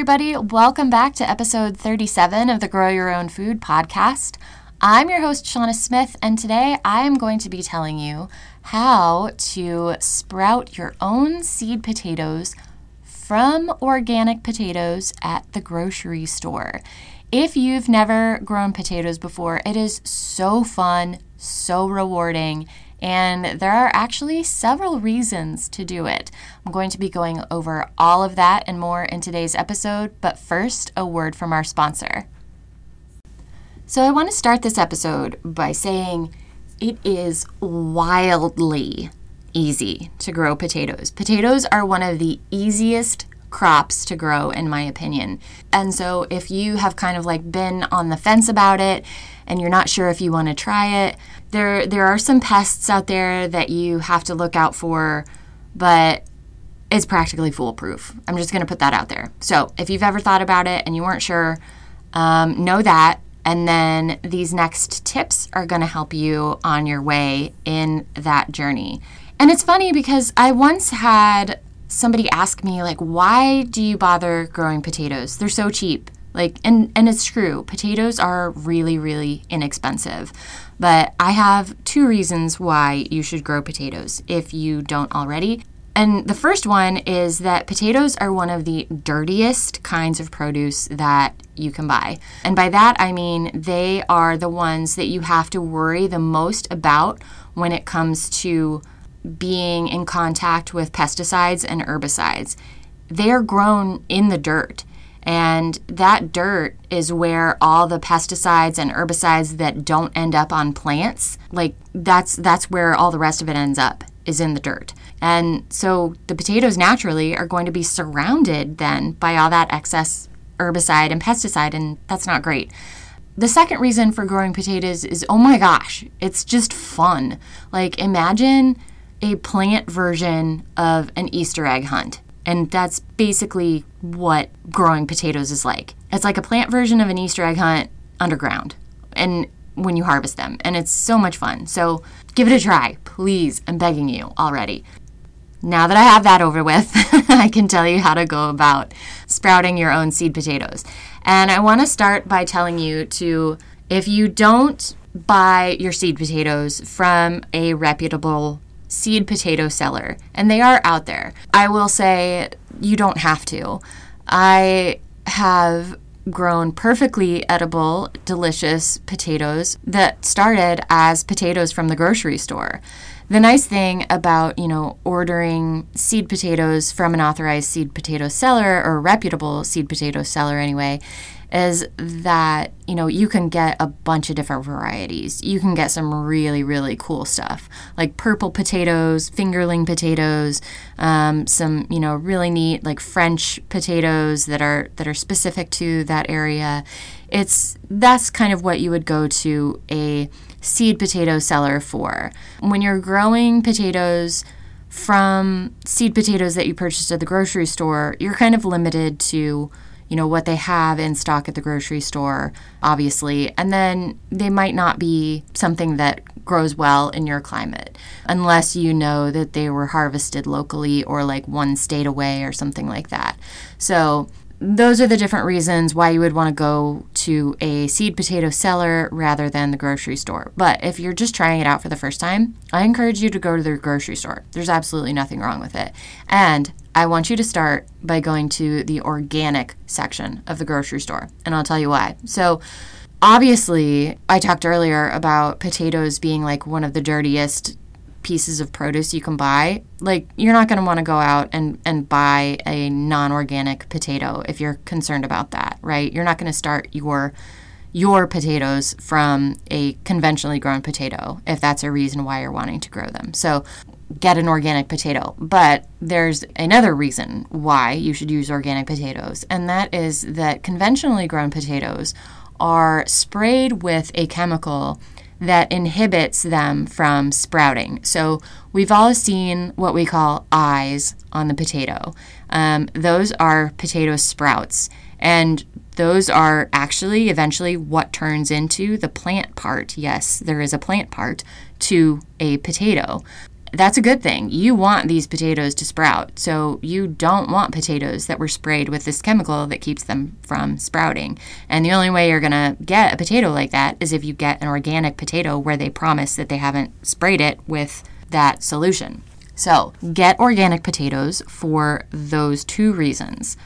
Everybody, welcome back to episode 37 of the Grow Your Own Food podcast. I'm your host, Shauna Smith, and today I am going to be telling you how to sprout your own seed potatoes from organic potatoes at the grocery store. If you've never grown potatoes before, it is so fun, so rewarding, and there are actually several reasons to do it. I'm going to be going over all of that and more in today's episode, but first, a word from our sponsor. So, I want to start this episode by saying it is wildly easy to grow potatoes. Potatoes are one of the easiest crops to grow, in my opinion. And so, if you have kind of like been on the fence about it and you're not sure if you want to try it, there there are some pests out there that you have to look out for, but it's practically foolproof. I'm just going to put that out there. So if you've ever thought about it and you weren't sure, um, know that. And then these next tips are going to help you on your way in that journey. And it's funny because I once had somebody ask me like why do you bother growing potatoes they're so cheap like and and it's true potatoes are really really inexpensive but I have two reasons why you should grow potatoes if you don't already. And the first one is that potatoes are one of the dirtiest kinds of produce that you can buy. And by that, I mean they are the ones that you have to worry the most about when it comes to being in contact with pesticides and herbicides. They are grown in the dirt. And that dirt is where all the pesticides and herbicides that don't end up on plants, like that's that's where all the rest of it ends up is in the dirt. And so the potatoes naturally are going to be surrounded then by all that excess herbicide and pesticide and that's not great. The second reason for growing potatoes is oh my gosh, it's just fun. Like imagine a plant version of an Easter egg hunt. And that's basically what growing potatoes is like. It's like a plant version of an Easter egg hunt underground and when you harvest them. And it's so much fun. So give it a try, please. I'm begging you already. Now that I have that over with, I can tell you how to go about sprouting your own seed potatoes. And I want to start by telling you to, if you don't buy your seed potatoes from a reputable seed potato seller, and they are out there. I will say you don't have to. I have grown perfectly edible, delicious potatoes that started as potatoes from the grocery store. The nice thing about, you know, ordering seed potatoes from an authorized seed potato seller or reputable seed potato seller anyway is that you know you can get a bunch of different varieties. You can get some really really cool stuff like purple potatoes, fingerling potatoes, um, some you know really neat like French potatoes that are that are specific to that area. It's that's kind of what you would go to a seed potato seller for when you're growing potatoes from seed potatoes that you purchased at the grocery store. You're kind of limited to you know, what they have in stock at the grocery store, obviously. And then they might not be something that grows well in your climate unless you know that they were harvested locally or like one state away or something like that. So, those are the different reasons why you would want to go to a seed potato seller rather than the grocery store. But if you're just trying it out for the first time, I encourage you to go to the grocery store. There's absolutely nothing wrong with it. And I want you to start by going to the organic section of the grocery store, and I'll tell you why. So, obviously, I talked earlier about potatoes being like one of the dirtiest pieces of produce you can buy. Like, you're not going to want to go out and, and buy a non organic potato if you're concerned about that, right? You're not going to start your your potatoes from a conventionally grown potato if that's a reason why you're wanting to grow them. So get an organic potato. But there's another reason why you should use organic potatoes, and that is that conventionally grown potatoes are sprayed with a chemical that inhibits them from sprouting. So we've all seen what we call eyes on the potato. Um, those are potato sprouts. And those are actually eventually what turns into the plant part. Yes, there is a plant part to a potato that's a good thing. You want these potatoes to sprout. So you don't want potatoes that were sprayed with this chemical that keeps them from sprouting. And the only way you're going to get a potato like that is if you get an organic potato where they promise that they haven't sprayed it with that solution. So get organic potatoes for those two reasons.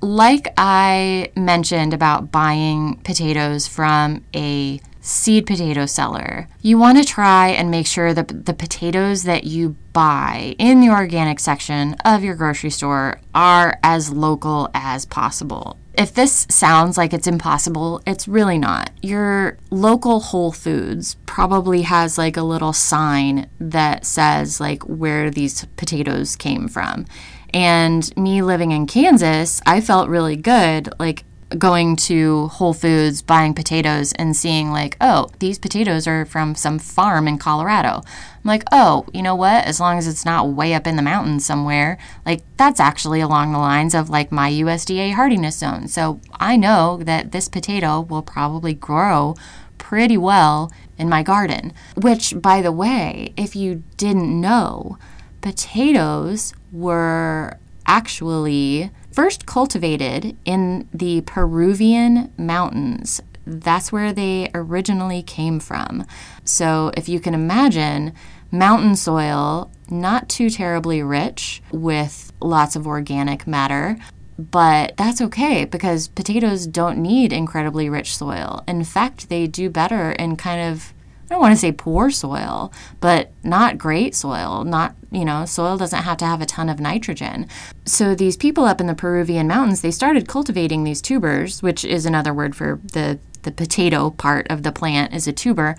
Like I mentioned about buying potatoes from a seed potato seller, you want to try and make sure that the potatoes that you buy in the organic section of your grocery store are as local as possible. If this sounds like it's impossible, it's really not. Your local Whole Foods probably has like a little sign that says like where these potatoes came from. And me living in Kansas, I felt really good. Like going to Whole Foods, buying potatoes, and seeing, like, oh, these potatoes are from some farm in Colorado. I'm like, oh, you know what? As long as it's not way up in the mountains somewhere, like, that's actually along the lines of like my USDA hardiness zone. So I know that this potato will probably grow pretty well in my garden. Which, by the way, if you didn't know, potatoes were actually first cultivated in the Peruvian mountains. That's where they originally came from. So, if you can imagine, mountain soil, not too terribly rich with lots of organic matter, but that's okay because potatoes don't need incredibly rich soil. In fact, they do better in kind of I don't want to say poor soil, but not great soil. Not, you know, soil doesn't have to have a ton of nitrogen. So these people up in the Peruvian mountains, they started cultivating these tubers, which is another word for the the potato part of the plant is a tuber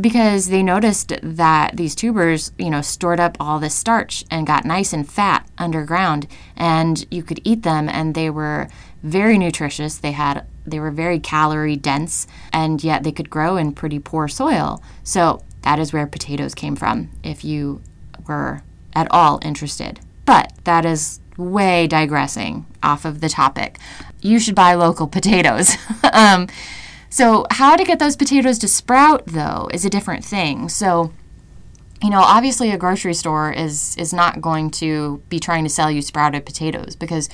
because they noticed that these tubers, you know, stored up all this starch and got nice and fat underground and you could eat them and they were very nutritious. They had they were very calorie dense and yet they could grow in pretty poor soil. So that is where potatoes came from if you were at all interested. But that is way digressing off of the topic. You should buy local potatoes. um, so, how to get those potatoes to sprout, though, is a different thing. So, you know, obviously, a grocery store is is not going to be trying to sell you sprouted potatoes because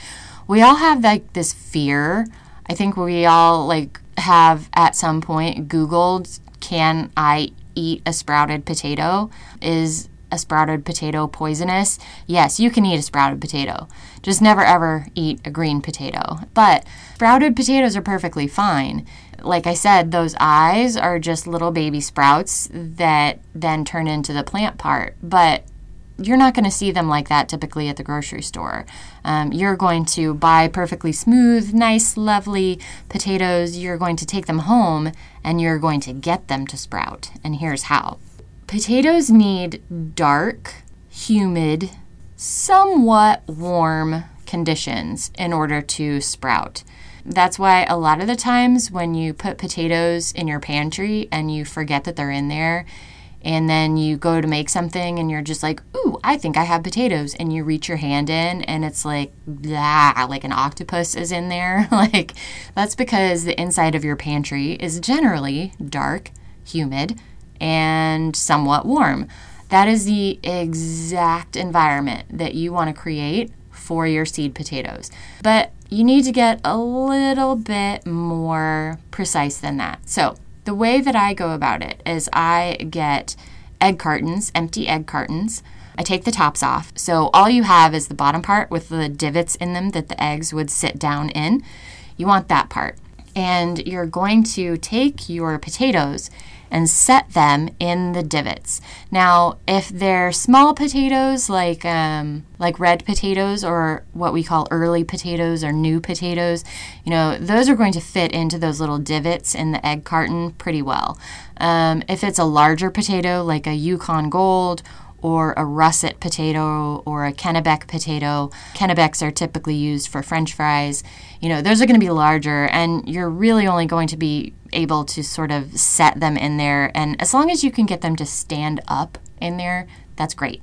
we all have like this fear. I think we all like have at some point Googled, "Can I eat a sprouted potato?" Is a sprouted potato poisonous? Yes, you can eat a sprouted potato. Just never ever eat a green potato. But sprouted potatoes are perfectly fine. Like I said, those eyes are just little baby sprouts that then turn into the plant part. But you're not going to see them like that typically at the grocery store. Um, you're going to buy perfectly smooth, nice, lovely potatoes. You're going to take them home and you're going to get them to sprout. And here's how potatoes need dark, humid, somewhat warm conditions in order to sprout. That's why a lot of the times when you put potatoes in your pantry and you forget that they're in there, and then you go to make something and you're just like, ooh, I think I have potatoes. And you reach your hand in and it's like, blah, like an octopus is in there. like, that's because the inside of your pantry is generally dark, humid, and somewhat warm. That is the exact environment that you want to create for your seed potatoes. But you need to get a little bit more precise than that. So, the way that I go about it is I get egg cartons, empty egg cartons. I take the tops off. So all you have is the bottom part with the divots in them that the eggs would sit down in. You want that part. And you're going to take your potatoes and set them in the divots. Now, if they're small potatoes like um, like red potatoes or what we call early potatoes or new potatoes, you know, those are going to fit into those little divots in the egg carton pretty well. Um, if it's a larger potato like a Yukon Gold or a russet potato or a Kennebec potato. Kennebecs are typically used for french fries. You know, those are going to be larger and you're really only going to be able to sort of set them in there and as long as you can get them to stand up in there, that's great.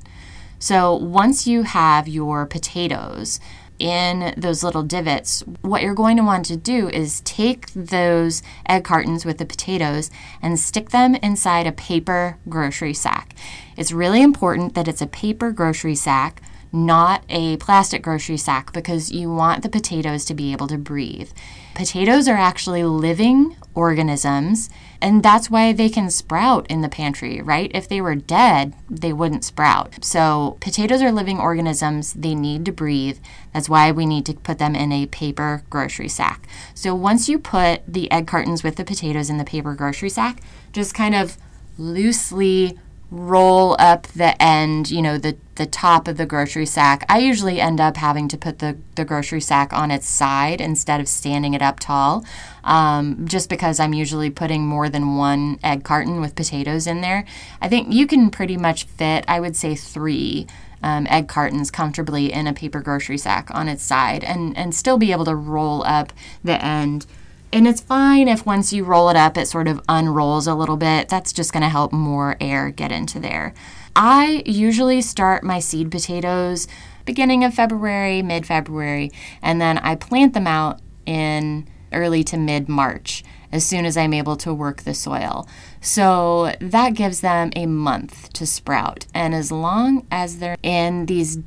So once you have your potatoes, in those little divots, what you're going to want to do is take those egg cartons with the potatoes and stick them inside a paper grocery sack. It's really important that it's a paper grocery sack, not a plastic grocery sack, because you want the potatoes to be able to breathe. Potatoes are actually living organisms and that's why they can sprout in the pantry, right? If they were dead, they wouldn't sprout. So, potatoes are living organisms. They need to breathe. That's why we need to put them in a paper grocery sack. So, once you put the egg cartons with the potatoes in the paper grocery sack, just kind of loosely roll up the end, you know, the, the top of the grocery sack. I usually end up having to put the, the grocery sack on its side instead of standing it up tall, um, just because I'm usually putting more than one egg carton with potatoes in there. I think you can pretty much fit, I would say, three. Um, egg cartons comfortably in a paper grocery sack on its side and, and still be able to roll up the end and it's fine if once you roll it up, it sort of unrolls a little bit. That's just going to help more air get into there. I usually start my seed potatoes beginning of February, mid February, and then I plant them out in early to mid March as soon as I'm able to work the soil. So that gives them a month to sprout. And as long as they're in these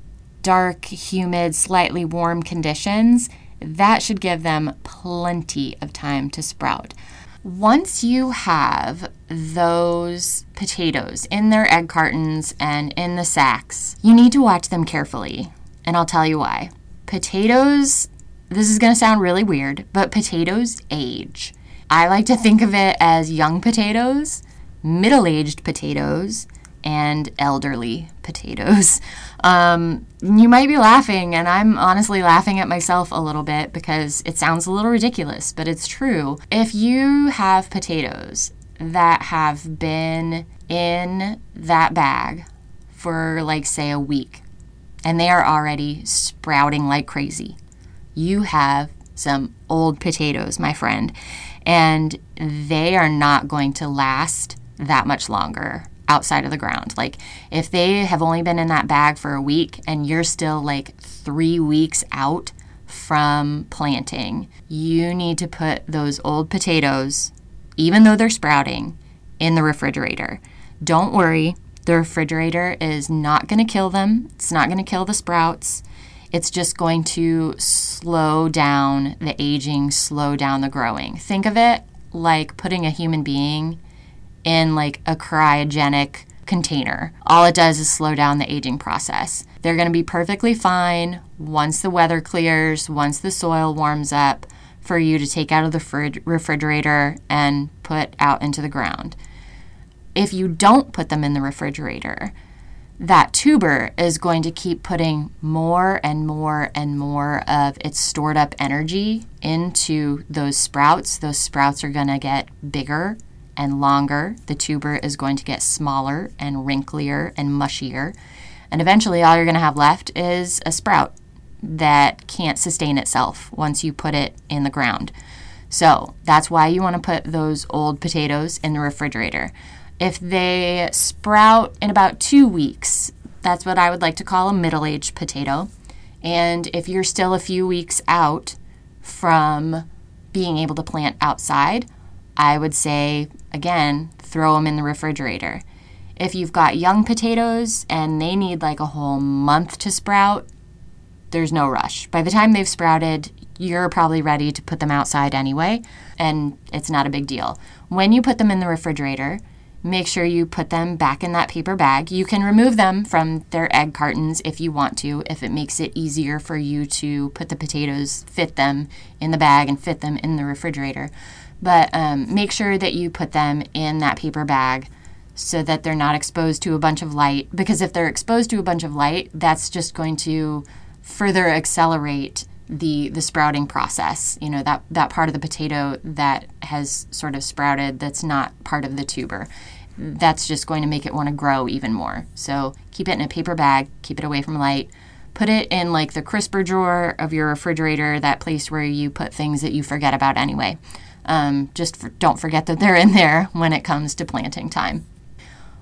dark, humid, slightly warm conditions, that should give them plenty of time to sprout. Once you have those potatoes in their egg cartons and in the sacks, you need to watch them carefully. And I'll tell you why. Potatoes, this is going to sound really weird, but potatoes age. I like to think of it as young potatoes, middle aged potatoes, and elderly potatoes. Um, you might be laughing, and I'm honestly laughing at myself a little bit because it sounds a little ridiculous, but it's true. If you have potatoes that have been in that bag for, like, say, a week, and they are already sprouting like crazy, you have some old potatoes, my friend, and they are not going to last that much longer outside of the ground. Like if they have only been in that bag for a week and you're still like three weeks out from planting, you need to put those old potatoes, even though they're sprouting, in the refrigerator. Don't worry, the refrigerator is not going to kill them, it's not going to kill the sprouts. It's just going to slow down the aging, slow down the growing. Think of it like putting a human being in like a cryogenic container. All it does is slow down the aging process. They're going to be perfectly fine once the weather clears, once the soil warms up, for you to take out of the frid- refrigerator and put out into the ground. If you don't put them in the refrigerator, that tuber is going to keep putting more and more and more of its stored up energy into those sprouts. Those sprouts are going to get bigger and longer. The tuber is going to get smaller and wrinklier and mushier. And eventually, all you're going to have left is a sprout that can't sustain itself once you put it in the ground. So that's why you want to put those old potatoes in the refrigerator. If they sprout in about two weeks, that's what I would like to call a middle aged potato. And if you're still a few weeks out from being able to plant outside, I would say, again, throw them in the refrigerator. If you've got young potatoes and they need like a whole month to sprout, there's no rush. By the time they've sprouted, you're probably ready to put them outside anyway, and it's not a big deal. When you put them in the refrigerator, make sure you put them back in that paper bag. You can remove them from their egg cartons if you want to, if it makes it easier for you to put the potatoes, fit them in the bag, and fit them in the refrigerator. But um, make sure that you put them in that paper bag so that they're not exposed to a bunch of light. Because if they're exposed to a bunch of light, that's just going to further accelerate the the sprouting process. You know that that part of the potato that has sort of sprouted that's not part of the tuber. that's just going to make it want to grow even more. So keep it in a paper bag, keep it away from light. Put it in like the crisper drawer of your refrigerator, that place where you put things that you forget about anyway. Um, just for, don't forget that they're in there when it comes to planting time.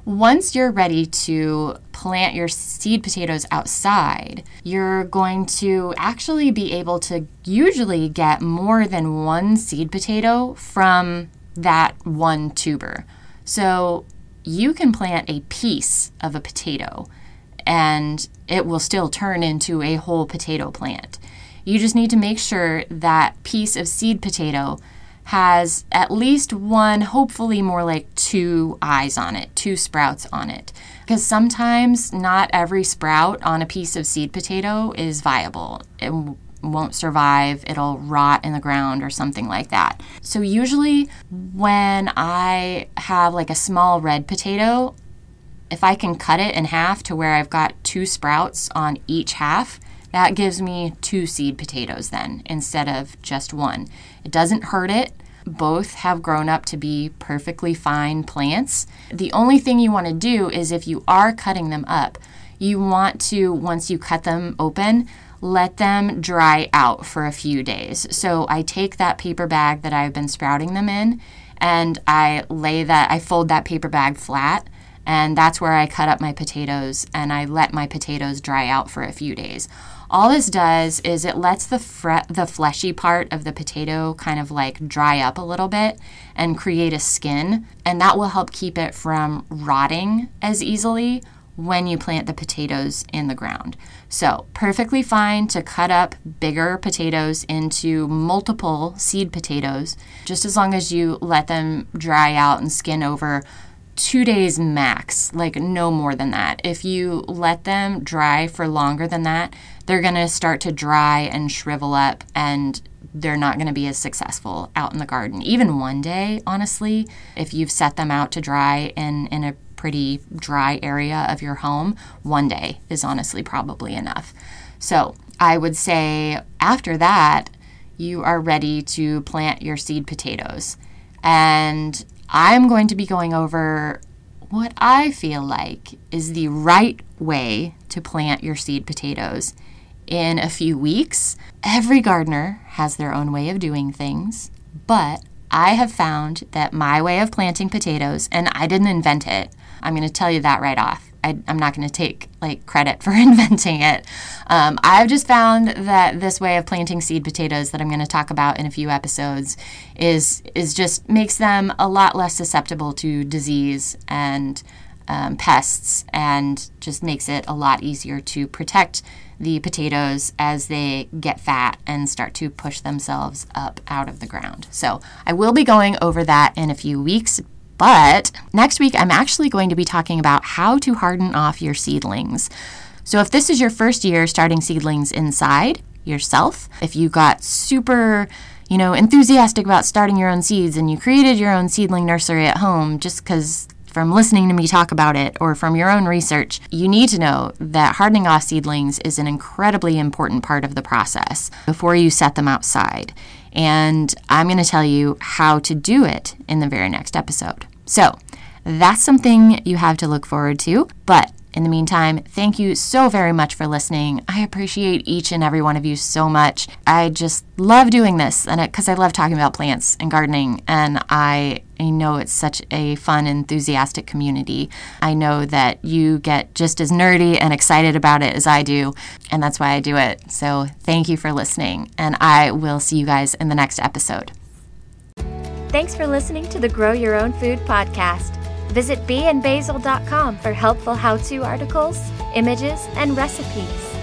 Once you're ready to plant your seed potatoes outside, you're going to actually be able to usually get more than one seed potato from that one tuber. So you can plant a piece of a potato and it will still turn into a whole potato plant. You just need to make sure that piece of seed potato has at least one, hopefully more like two eyes on it, two sprouts on it. Because sometimes not every sprout on a piece of seed potato is viable. It won't survive, it'll rot in the ground or something like that. So, usually, when I have like a small red potato, if I can cut it in half to where I've got two sprouts on each half, that gives me two seed potatoes then instead of just one. It doesn't hurt it. Both have grown up to be perfectly fine plants. The only thing you want to do is if you are cutting them up, you want to, once you cut them open, let them dry out for a few days. So I take that paper bag that I've been sprouting them in and I lay that, I fold that paper bag flat and that's where I cut up my potatoes and I let my potatoes dry out for a few days. All this does is it lets the fre- the fleshy part of the potato kind of like dry up a little bit and create a skin, and that will help keep it from rotting as easily when you plant the potatoes in the ground. So, perfectly fine to cut up bigger potatoes into multiple seed potatoes, just as long as you let them dry out and skin over two days max, like no more than that. If you let them dry for longer than that, they're going to start to dry and shrivel up and they're not going to be as successful out in the garden. Even one day, honestly, if you've set them out to dry in, in a pretty dry area of your home, one day is honestly probably enough. So I would say after that, you are ready to plant your seed potatoes. And I'm going to be going over what I feel like is the right way to plant your seed potatoes in a few weeks. Every gardener has their own way of doing things, but I have found that my way of planting potatoes, and I didn't invent it, I'm going to tell you that right off. I, am not going to take like credit for inventing it. Um, I've just found that this way of planting seed potatoes that I'm going to talk about in a few episodes is is just makes them a lot less susceptible to disease and um, pests, and just makes it a lot easier to protect the potatoes as they get fat and start to push themselves up out of the ground. So I will be going over that in a few weeks, but next week, I'm actually going to be talking about how to harden off your seedlings. So, if this is your first year starting seedlings inside yourself, if you got super you know, enthusiastic about starting your own seeds and you created your own seedling nursery at home just because from listening to me talk about it or from your own research, you need to know that hardening off seedlings is an incredibly important part of the process before you set them outside. And I'm going to tell you how to do it in the very next episode. So that's something you have to look forward to. But in the meantime, thank you so very much for listening. I appreciate each and every one of you so much. I just love doing this and because I love talking about plants and gardening and I I know it's such a fun, enthusiastic community. I know that you get just as nerdy and excited about it as I do, and that's why I do it. So, thank you for listening, and I will see you guys in the next episode. Thanks for listening to the Grow Your Own Food podcast. Visit beeandbasil.com for helpful how to articles, images, and recipes.